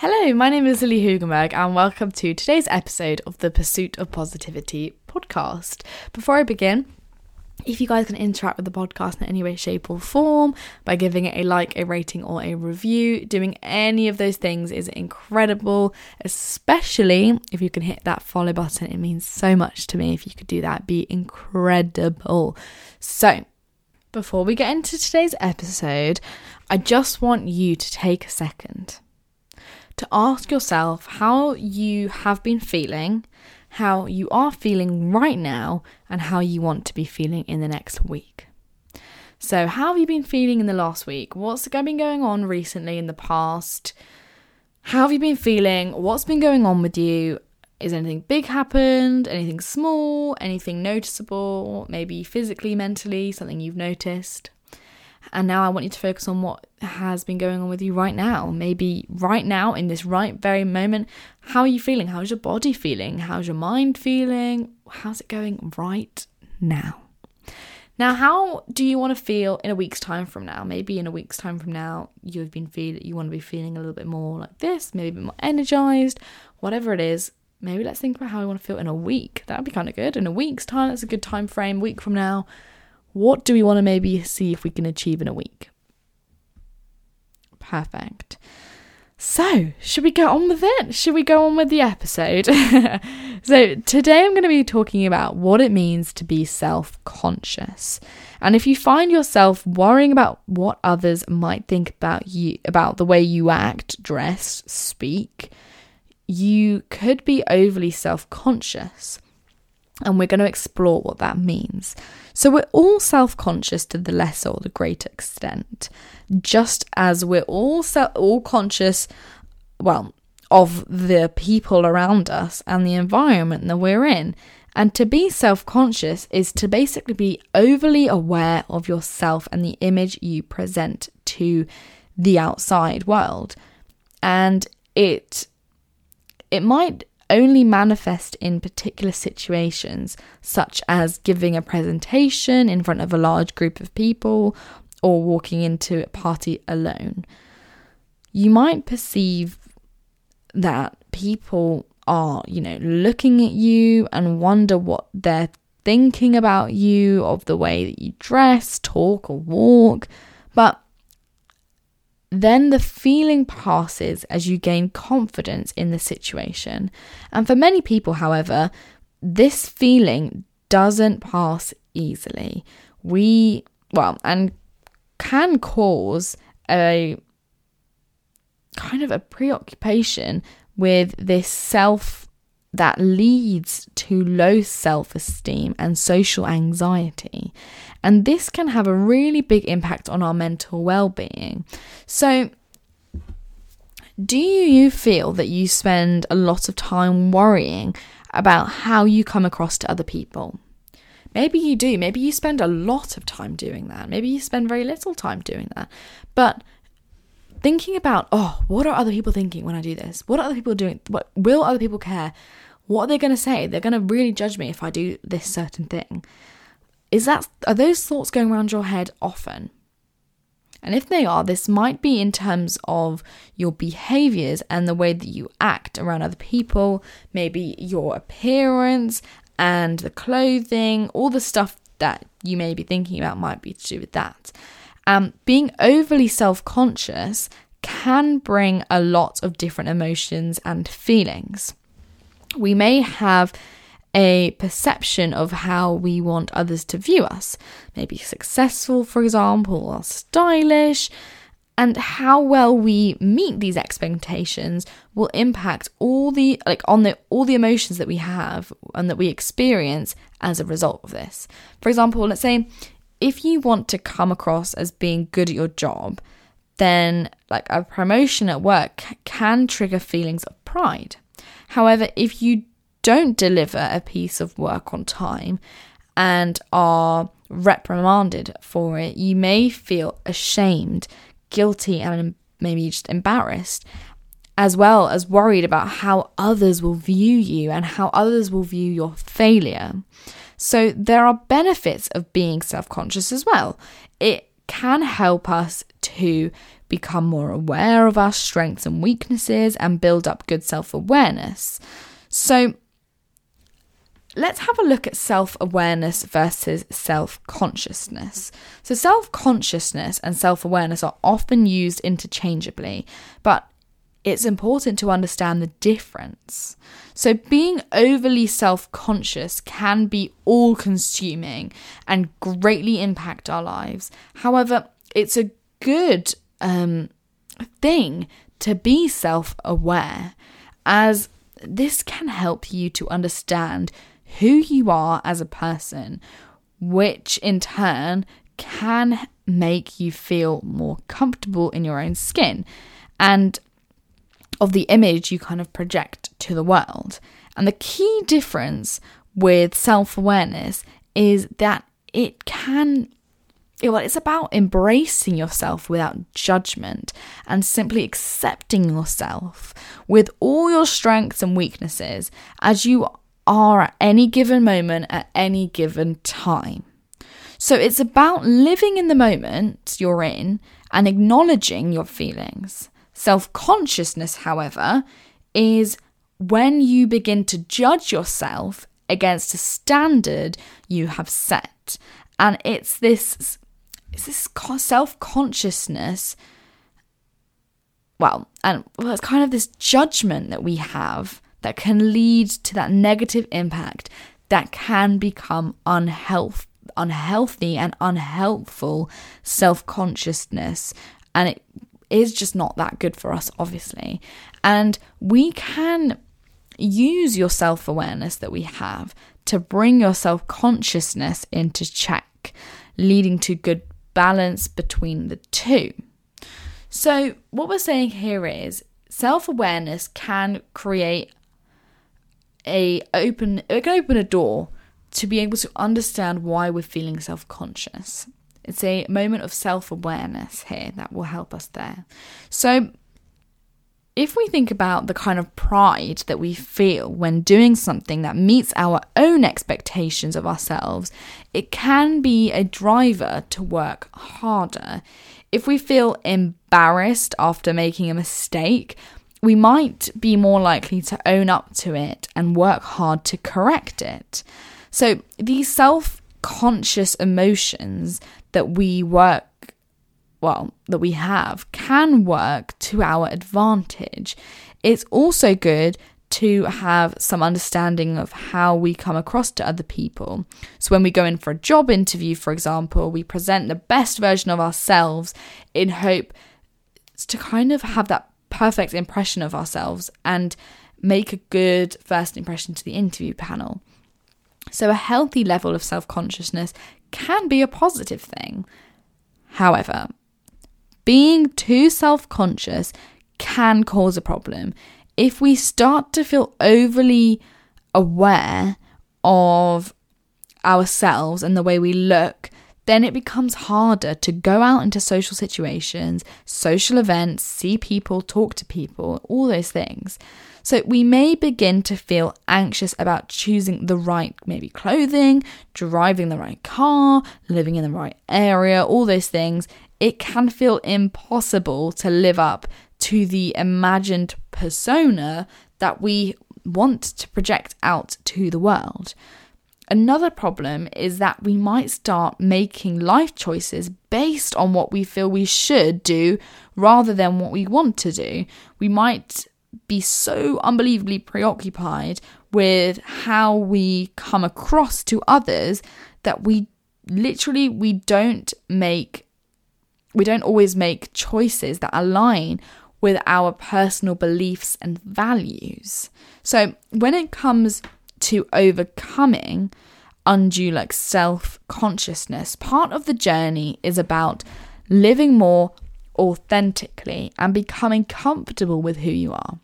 Hello, my name is Lilly Hoogenberg, and welcome to today's episode of the Pursuit of Positivity podcast. Before I begin, if you guys can interact with the podcast in any way, shape, or form by giving it a like, a rating, or a review, doing any of those things is incredible, especially if you can hit that follow button. It means so much to me. If you could do that, be incredible. So, before we get into today's episode, I just want you to take a second to ask yourself how you have been feeling, how you are feeling right now, and how you want to be feeling in the next week. So, how have you been feeling in the last week? What's been going on recently in the past? How have you been feeling? What's been going on with you? Is anything big happened? Anything small? Anything noticeable? Maybe physically, mentally, something you've noticed? And now I want you to focus on what has been going on with you right now. Maybe right now, in this right very moment, how are you feeling? How's your body feeling? How's your mind feeling? How's it going right now? Now, how do you want to feel in a week's time from now? Maybe in a week's time from now, you've been feeling you want to be feeling a little bit more like this, maybe a bit more energized, whatever it is. Maybe let's think about how we want to feel in a week. That'd be kind of good. In a week's time, that's a good time frame. Week from now, what do we want to maybe see if we can achieve in a week? Perfect. So, should we get on with it? Should we go on with the episode? so, today I'm going to be talking about what it means to be self conscious. And if you find yourself worrying about what others might think about you, about the way you act, dress, speak, you could be overly self conscious and we're going to explore what that means. So, we're all self conscious to the lesser or the greater extent, just as we're all, se- all conscious, well, of the people around us and the environment that we're in. And to be self conscious is to basically be overly aware of yourself and the image you present to the outside world. And it it might only manifest in particular situations, such as giving a presentation in front of a large group of people or walking into a party alone. You might perceive that people are, you know, looking at you and wonder what they're thinking about you, of the way that you dress, talk, or walk, but then the feeling passes as you gain confidence in the situation. And for many people, however, this feeling doesn't pass easily. We, well, and can cause a kind of a preoccupation with this self that leads to low self esteem and social anxiety. And this can have a really big impact on our mental well being. So, do you feel that you spend a lot of time worrying about how you come across to other people? Maybe you do. Maybe you spend a lot of time doing that. Maybe you spend very little time doing that. But thinking about, oh, what are other people thinking when I do this? What are other people doing? What will other people care? What are they going to say? They're going to really judge me if I do this certain thing. Is that are those thoughts going around your head often? And if they are, this might be in terms of your behaviors and the way that you act around other people, maybe your appearance and the clothing, all the stuff that you may be thinking about might be to do with that. Um, being overly self conscious can bring a lot of different emotions and feelings we may have a perception of how we want others to view us. Maybe successful, for example, or stylish. And how well we meet these expectations will impact all the like on the all the emotions that we have and that we experience as a result of this. For example, let's say if you want to come across as being good at your job, then like a promotion at work can trigger feelings of pride. However, if you don't deliver a piece of work on time and are reprimanded for it, you may feel ashamed, guilty, and maybe just embarrassed, as well as worried about how others will view you and how others will view your failure. So, there are benefits of being self conscious as well. It can help us to become more aware of our strengths and weaknesses, and build up good self awareness. So, let's have a look at self awareness versus self consciousness. So, self consciousness and self awareness are often used interchangeably, but it's important to understand the difference. So, being overly self conscious can be all consuming and greatly impact our lives. However, it's a good um, thing to be self aware, as this can help you to understand who you are as a person, which in turn can make you feel more comfortable in your own skin and of the image you kind of project to the world. And the key difference with self awareness is that it can well, it's about embracing yourself without judgment and simply accepting yourself with all your strengths and weaknesses as you are at any given moment at any given time. So it's about living in the moment you're in and acknowledging your feelings. Self consciousness, however, is when you begin to judge yourself against a standard you have set. And it's this, it's this self consciousness. Well, and well, it's kind of this judgment that we have that can lead to that negative impact that can become unhealth, unhealthy and unhelpful self consciousness. And it is just not that good for us, obviously. And we can use your self awareness that we have to bring your self consciousness into check, leading to good balance between the two. So, what we're saying here is self awareness can create a open it can open a door to be able to understand why we're feeling self-conscious. It's a moment of self-awareness here that will help us there. So if we think about the kind of pride that we feel when doing something that meets our own expectations of ourselves, it can be a driver to work harder. If we feel embarrassed after making a mistake, we might be more likely to own up to it and work hard to correct it. So, these self conscious emotions that we work, well, that we have, can work to our advantage. It's also good to have some understanding of how we come across to other people. So, when we go in for a job interview, for example, we present the best version of ourselves in hope to kind of have that perfect impression of ourselves and make a good first impression to the interview panel. So, a healthy level of self consciousness can be a positive thing. However, being too self conscious can cause a problem. If we start to feel overly aware of ourselves and the way we look, then it becomes harder to go out into social situations, social events, see people, talk to people, all those things. So we may begin to feel anxious about choosing the right, maybe clothing, driving the right car, living in the right area, all those things. It can feel impossible to live up to the imagined persona that we want to project out to the world. Another problem is that we might start making life choices based on what we feel we should do rather than what we want to do. We might be so unbelievably preoccupied with how we come across to others that we literally we don't make we don't always make choices that align with our personal beliefs and values. So when it comes to overcoming undue like self consciousness. Part of the journey is about living more authentically and becoming comfortable with who you are.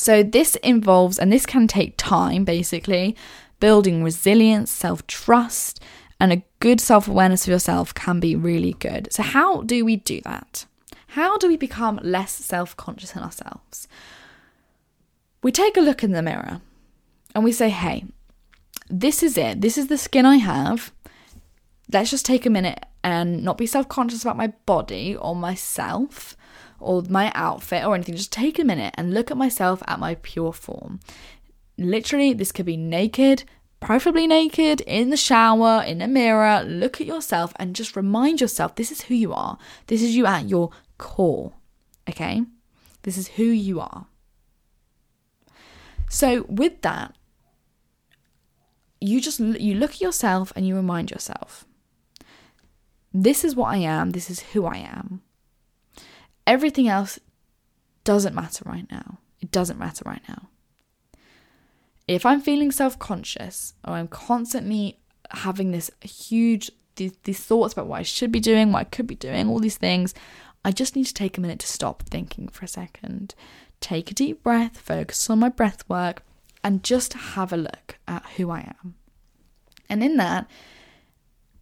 So, this involves, and this can take time basically, building resilience, self trust, and a good self awareness of yourself can be really good. So, how do we do that? How do we become less self conscious in ourselves? We take a look in the mirror and we say, hey, this is it. This is the skin I have. let's just take a minute and not be self conscious about my body or myself or my outfit or anything. Just take a minute and look at myself at my pure form. Literally, this could be naked, preferably naked, in the shower, in a mirror. Look at yourself and just remind yourself this is who you are. This is you at your core. Okay? This is who you are. So, with that, you just you look at yourself and you remind yourself this is what I am, this is who I am. Everything else doesn't matter right now. It doesn't matter right now. If I'm feeling self conscious or I'm constantly having this huge, these, these thoughts about what I should be doing, what I could be doing, all these things, I just need to take a minute to stop thinking for a second. Take a deep breath, focus on my breath work, and just have a look at who I am. And in that,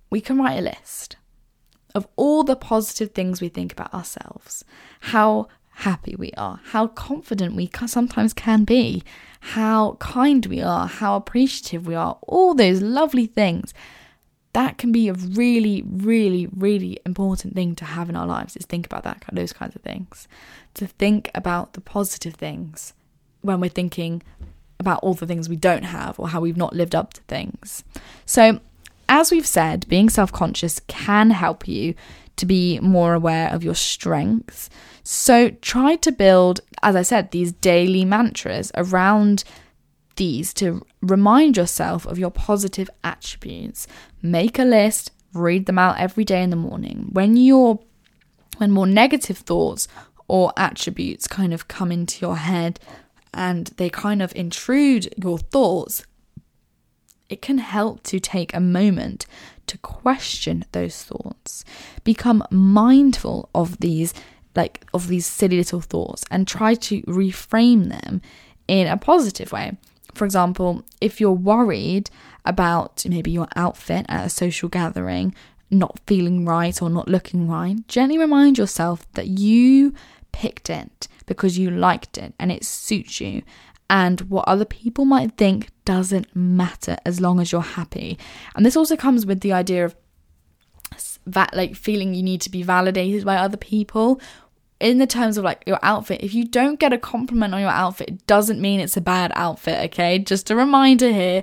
we can write a list of all the positive things we think about ourselves, how happy we are, how confident we sometimes can be, how kind we are, how appreciative we are, all those lovely things. That can be a really, really, really important thing to have in our lives is think about that those kinds of things. To think about the positive things when we're thinking about all the things we don't have or how we've not lived up to things. So as we've said, being self conscious can help you to be more aware of your strengths. So try to build, as I said, these daily mantras around these to remind yourself of your positive attributes. Make a list, read them out every day in the morning. When you're when more negative thoughts or attributes kind of come into your head and they kind of intrude your thoughts, it can help to take a moment to question those thoughts, become mindful of these like of these silly little thoughts and try to reframe them in a positive way. For example, if you're worried about maybe your outfit at a social gathering not feeling right or not looking right, gently remind yourself that you picked it because you liked it and it suits you and what other people might think doesn't matter as long as you're happy. And this also comes with the idea of that like feeling you need to be validated by other people in the terms of like your outfit if you don't get a compliment on your outfit it doesn't mean it's a bad outfit okay just a reminder here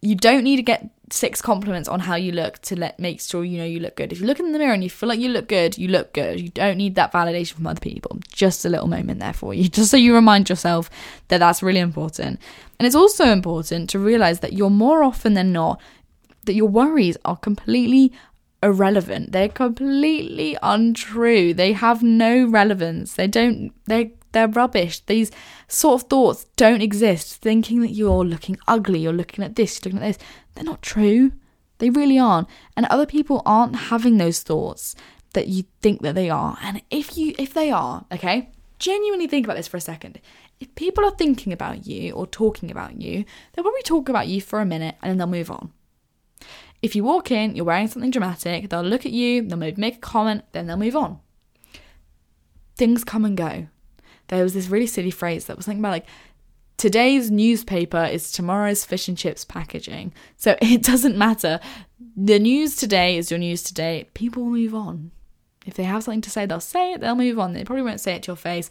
you don't need to get six compliments on how you look to let make sure you know you look good. If you look in the mirror and you feel like you look good, you look good. You don't need that validation from other people. Just a little moment there for you, just so you remind yourself that that's really important. And it's also important to realize that you're more often than not that your worries are completely irrelevant. They're completely untrue. They have no relevance. They don't they they're rubbish. These sort of thoughts don't exist. Thinking that you're looking ugly, you're looking at this, you're looking at this, they're not true. They really aren't. And other people aren't having those thoughts that you think that they are. And if you if they are, okay, genuinely think about this for a second. If people are thinking about you or talking about you, they'll probably talk about you for a minute and then they'll move on. If you walk in, you're wearing something dramatic, they'll look at you, they'll make a comment, then they'll move on. Things come and go there was this really silly phrase that was something about like today's newspaper is tomorrow's fish and chips packaging. So it doesn't matter. The news today is your news today. People will move on. If they have something to say, they'll say it, they'll move on. They probably won't say it to your face,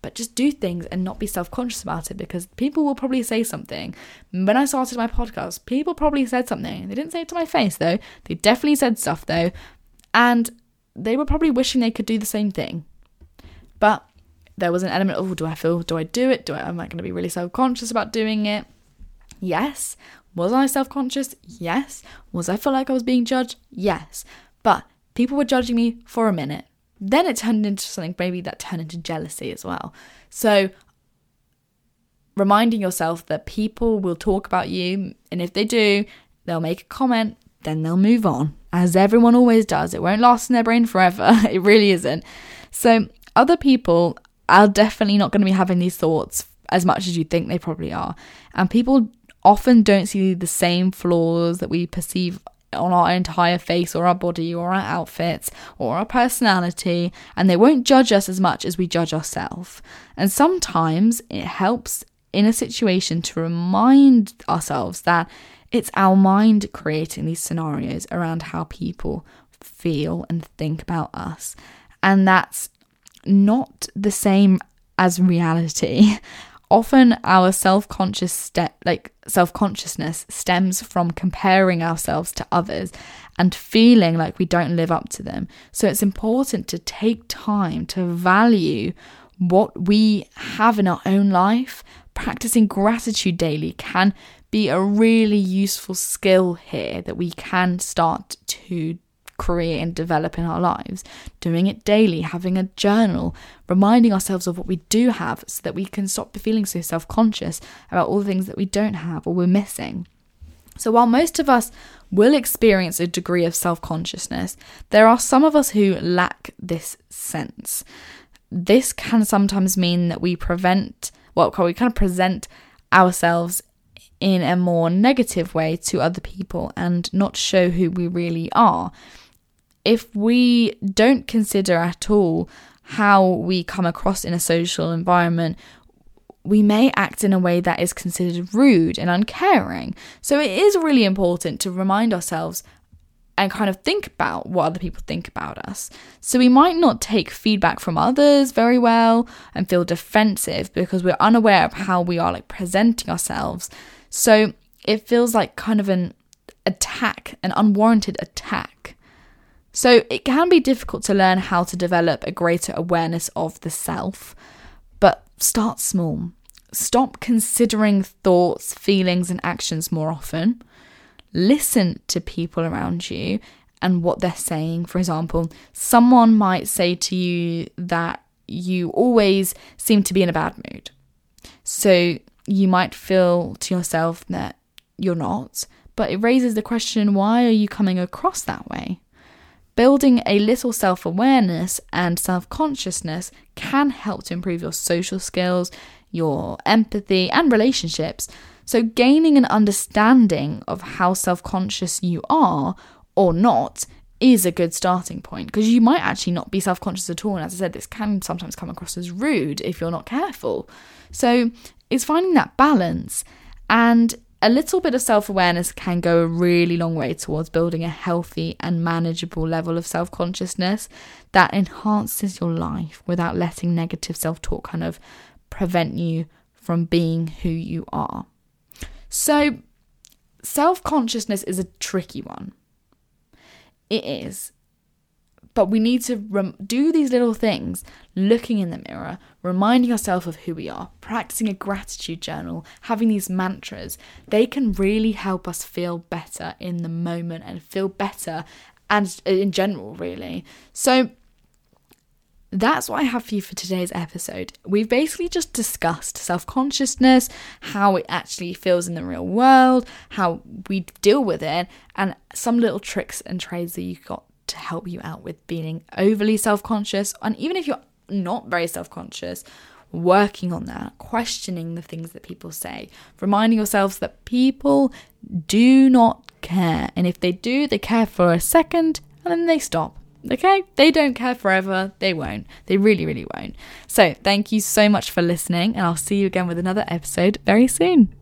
but just do things and not be self conscious about it because people will probably say something. When I started my podcast, people probably said something. They didn't say it to my face though. They definitely said stuff though. And they were probably wishing they could do the same thing. But there was an element of, oh, do I feel, do I do it? Do I, am I going to be really self conscious about doing it? Yes. Was I self conscious? Yes. Was I feel like I was being judged? Yes. But people were judging me for a minute. Then it turned into something maybe that turned into jealousy as well. So reminding yourself that people will talk about you, and if they do, they'll make a comment, then they'll move on, as everyone always does. It won't last in their brain forever. it really isn't. So, other people are definitely not going to be having these thoughts as much as you think they probably are. And people often don't see the same flaws that we perceive on our entire face or our body or our outfits or our personality, and they won't judge us as much as we judge ourselves. And sometimes it helps in a situation to remind ourselves that It's our mind creating these scenarios around how people feel and think about us. And that's not the same as reality. Often our self-conscious step like self-consciousness stems from comparing ourselves to others and feeling like we don't live up to them. So it's important to take time to value what we have in our own life. Practicing gratitude daily can be a really useful skill here that we can start to create and develop in our lives. Doing it daily, having a journal, reminding ourselves of what we do have so that we can stop feeling so self conscious about all the things that we don't have or we're missing. So, while most of us will experience a degree of self consciousness, there are some of us who lack this sense. This can sometimes mean that we prevent, well, we kind of present ourselves in a more negative way to other people and not show who we really are if we don't consider at all how we come across in a social environment, we may act in a way that is considered rude and uncaring. So it is really important to remind ourselves and kind of think about what other people think about us. So we might not take feedback from others very well and feel defensive because we're unaware of how we are like presenting ourselves. So it feels like kind of an attack, an unwarranted attack. So it can be difficult to learn how to develop a greater awareness of the self, but start small. Stop considering thoughts, feelings, and actions more often. Listen to people around you and what they're saying. For example, someone might say to you that you always seem to be in a bad mood. So you might feel to yourself that you're not, but it raises the question why are you coming across that way? Building a little self awareness and self consciousness can help to improve your social skills, your empathy, and relationships. So, gaining an understanding of how self conscious you are or not is a good starting point because you might actually not be self conscious at all. And as I said, this can sometimes come across as rude if you're not careful. So, it's finding that balance and a little bit of self awareness can go a really long way towards building a healthy and manageable level of self consciousness that enhances your life without letting negative self talk kind of prevent you from being who you are. So, self consciousness is a tricky one. It is but we need to rem- do these little things, looking in the mirror, reminding ourselves of who we are, practicing a gratitude journal, having these mantras. They can really help us feel better in the moment and feel better and uh, in general, really. So, that's what I have for you for today's episode. We've basically just discussed self consciousness, how it actually feels in the real world, how we deal with it, and some little tricks and trades that you got to help you out with being overly self conscious. And even if you're not very self conscious, working on that, questioning the things that people say, reminding yourselves that people do not care. And if they do, they care for a second and then they stop. Okay? They don't care forever. They won't. They really, really won't. So, thank you so much for listening, and I'll see you again with another episode very soon.